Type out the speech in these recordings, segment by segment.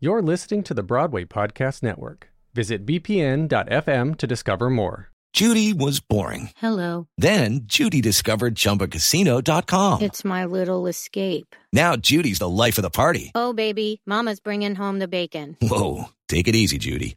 You're listening to the Broadway Podcast Network. Visit bpn.fm to discover more. Judy was boring. Hello. Then Judy discovered ChumbaCasino.com. It's my little escape. Now Judy's the life of the party. Oh, baby, Mama's bringing home the bacon. Whoa, take it easy, Judy.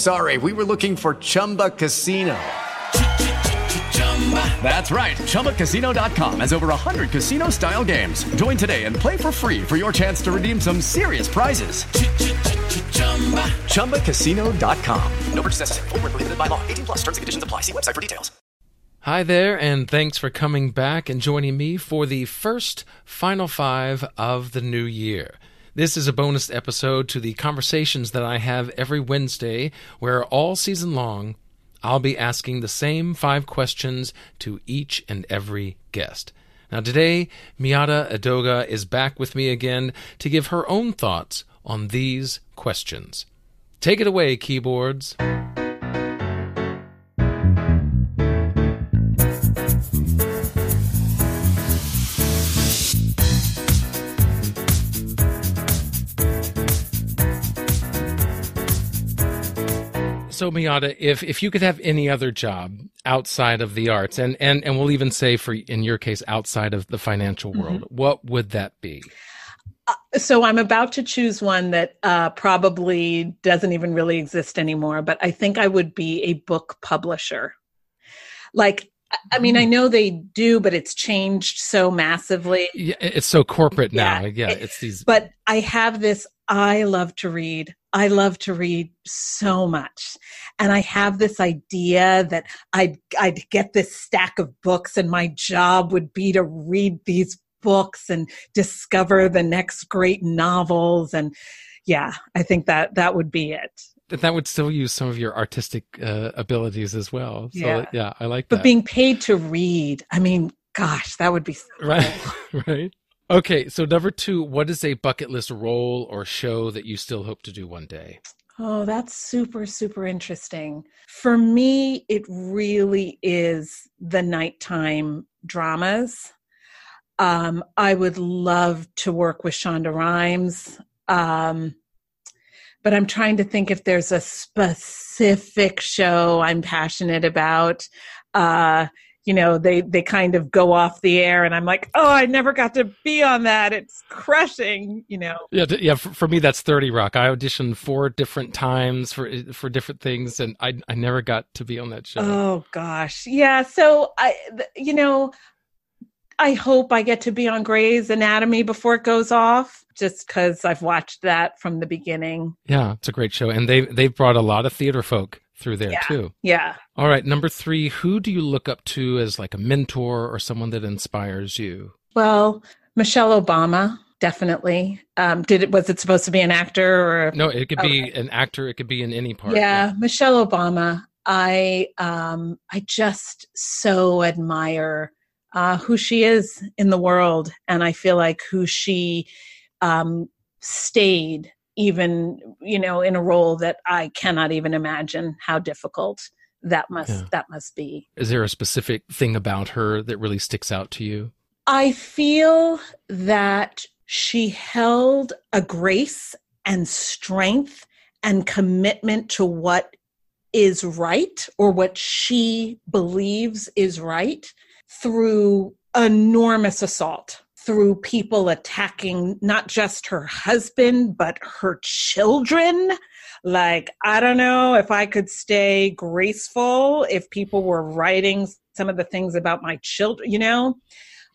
sorry. We were looking for Chumba Casino. That's right. ChumbaCasino.com has over 100 casino style games. Join today and play for free for your chance to redeem some serious prizes. ChumbaCasino.com. No purchase necessary. Where prohibited by law. 18 plus terms and conditions apply. See website for details. Hi there, and thanks for coming back and joining me for the first Final Five of the new year. This is a bonus episode to the conversations that I have every Wednesday, where all season long I'll be asking the same five questions to each and every guest. Now, today, Miata Edoga is back with me again to give her own thoughts on these questions. Take it away, keyboards. So Miata, if if you could have any other job outside of the arts, and and and we'll even say for in your case outside of the financial world, mm-hmm. what would that be? Uh, so I'm about to choose one that uh, probably doesn't even really exist anymore, but I think I would be a book publisher. Like I mean, I know they do, but it's changed so massively. Yeah, it's so corporate now. Yeah, yeah it's these. But I have this. I love to read. I love to read so much. And I have this idea that I'd, I'd get this stack of books and my job would be to read these books and discover the next great novels. And yeah, I think that that would be it. That would still use some of your artistic uh, abilities as well. So yeah, yeah I like that. But being paid to read, I mean, gosh, that would be so right, right. Okay, so number two, what is a bucket list role or show that you still hope to do one day? Oh, that's super, super interesting. For me, it really is the nighttime dramas. Um, I would love to work with Shonda Rhimes. Um, but I'm trying to think if there's a specific show I'm passionate about. Uh, you know they they kind of go off the air and i'm like oh i never got to be on that. It's crushing you know. Yeah yeah for, for me that's 30 rock. I auditioned four different times for for different things and i i never got to be on that show. Oh gosh. Yeah so i you know i hope i get to be on Grey's Anatomy before it goes off just because i've watched that from the beginning. Yeah it's a great show and they they've brought a lot of theater folk through there yeah. too. Yeah. All right. Number three, who do you look up to as like a mentor or someone that inspires you? Well, Michelle Obama, definitely. Um, did it was it supposed to be an actor or no? It could be an actor. It could be in any part. Yeah, yeah. Michelle Obama. I um, I just so admire uh, who she is in the world, and I feel like who she um, stayed even you know in a role that i cannot even imagine how difficult that must yeah. that must be. Is there a specific thing about her that really sticks out to you? I feel that she held a grace and strength and commitment to what is right or what she believes is right through enormous assault through people attacking not just her husband, but her children. Like, I don't know if I could stay graceful if people were writing some of the things about my children, you know?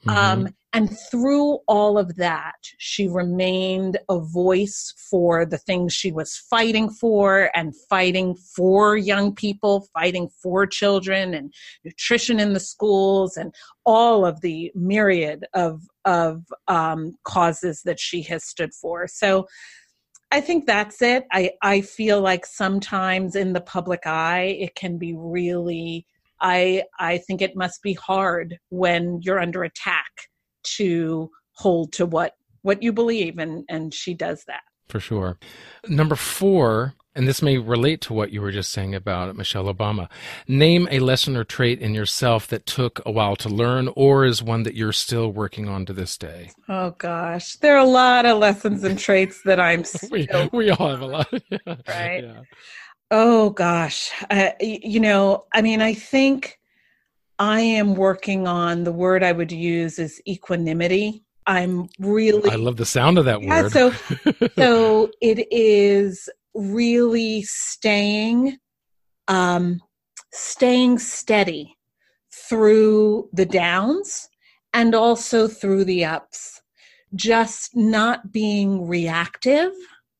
Mm-hmm. Um, and through all of that, she remained a voice for the things she was fighting for and fighting for young people, fighting for children and nutrition in the schools and all of the myriad of, of um, causes that she has stood for. So I think that's it. I, I feel like sometimes in the public eye, it can be really, I, I think it must be hard when you're under attack to hold to what, what you believe. And, and she does that. For sure. Number four, and this may relate to what you were just saying about Michelle Obama. Name a lesson or trait in yourself that took a while to learn or is one that you're still working on to this day. Oh gosh, there are a lot of lessons and traits that I'm we, still we all have a lot. right. Yeah. Oh gosh, uh, you know, I mean, I think I am working on the word I would use is equanimity. I'm really I love the sound of that Yeah, word. so so it is really staying um staying steady through the downs and also through the ups just not being reactive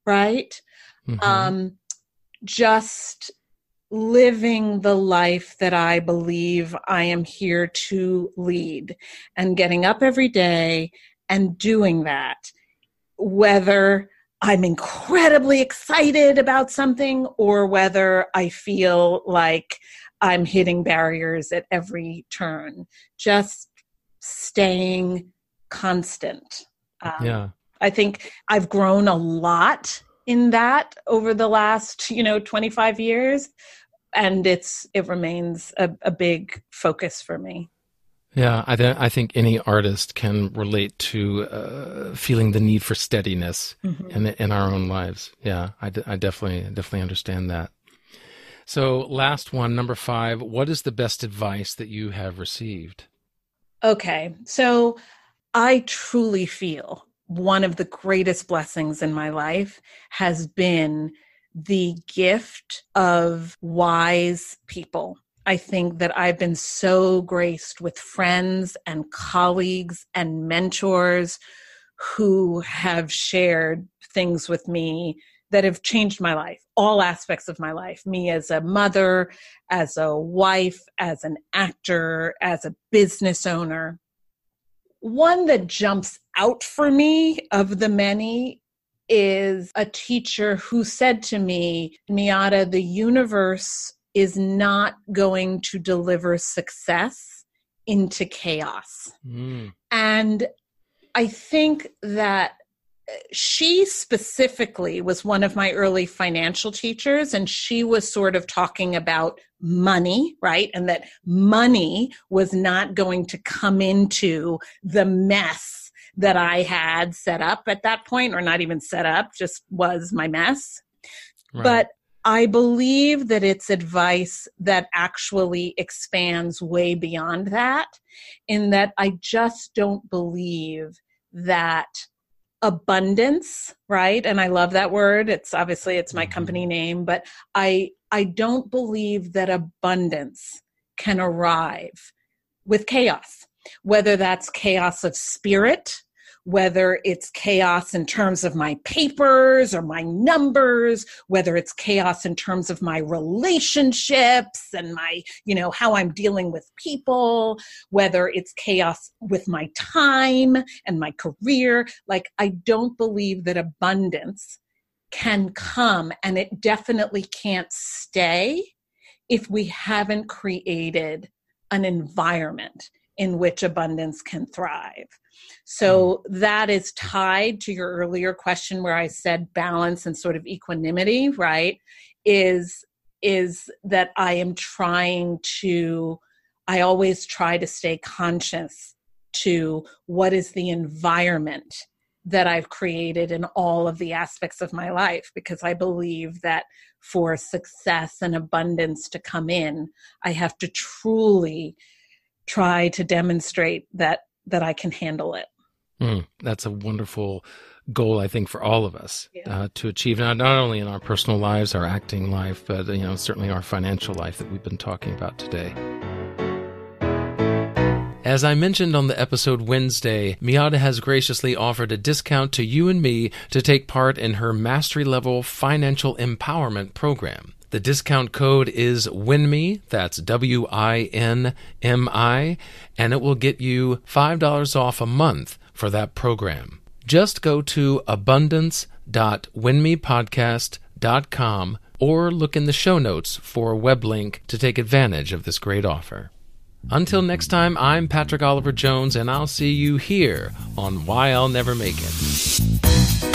right Mhm. um just living the life that I believe I am here to lead and getting up every day and doing that, whether I'm incredibly excited about something or whether I feel like I'm hitting barriers at every turn, just staying constant. Um, yeah. I think I've grown a lot in that over the last, you know, 25 years. And it's it remains a, a big focus for me. Yeah, I, th- I think any artist can relate to uh, feeling the need for steadiness in in our own lives. Yeah, I, d- I definitely definitely understand that. So, last one, number five. What is the best advice that you have received? Okay. So I truly feel one of the greatest blessings in my life has been the gift of wise people. I think that I've been so graced with friends and colleagues and mentors who have shared things with me that have changed my life, all aspects of my life. Me as a mother, as a wife, as an actor, as a business owner. One that jumps out for me of the many is a teacher who said to me, Miata, the universe is not going to deliver success into chaos. Mm, And I think that uh, she specifically was one of my early financial teachers, and she was sort of talking about money, right? And that money was not going to come into the mess that I had set up at that point, or not even set up, just was my mess. right. But I believe that it's advice that actually expands way beyond that, in that I just don't believe that abundance right and i love that word it's obviously it's my mm-hmm. company name but i i don't believe that abundance can arrive with chaos whether that's chaos of spirit whether it's chaos in terms of my papers or my numbers whether it's chaos in terms of my relationships and my you know how i'm dealing with people whether it's chaos with my time and my career like i don't believe that abundance can come and it definitely can't stay if we haven't created an environment in which abundance can thrive. So mm-hmm. that is tied to your earlier question where I said balance and sort of equanimity, right? Is is that I am trying to I always try to stay conscious to what is the environment that I've created in all of the aspects of my life because I believe that for success and abundance to come in, I have to truly try to demonstrate that that I can handle it. Mm, that's a wonderful goal, I think, for all of us Yeah. uh, to achieve, not, not only in our personal lives, our acting life, but you know, certainly our financial life that we've been talking about today. As I mentioned on the episode Wednesday, Miata has graciously offered a discount to you and me to take part in her mastery level financial empowerment program. The discount code is WINMI, that's W I N M I, and it will get you $5 off a month for that program. Just go to abundance.winmipodcast.com or look in the show notes for a web link to take advantage of this great offer. Until next time, I'm Patrick Oliver Jones, and I'll see you here on Why I'll Never Make It.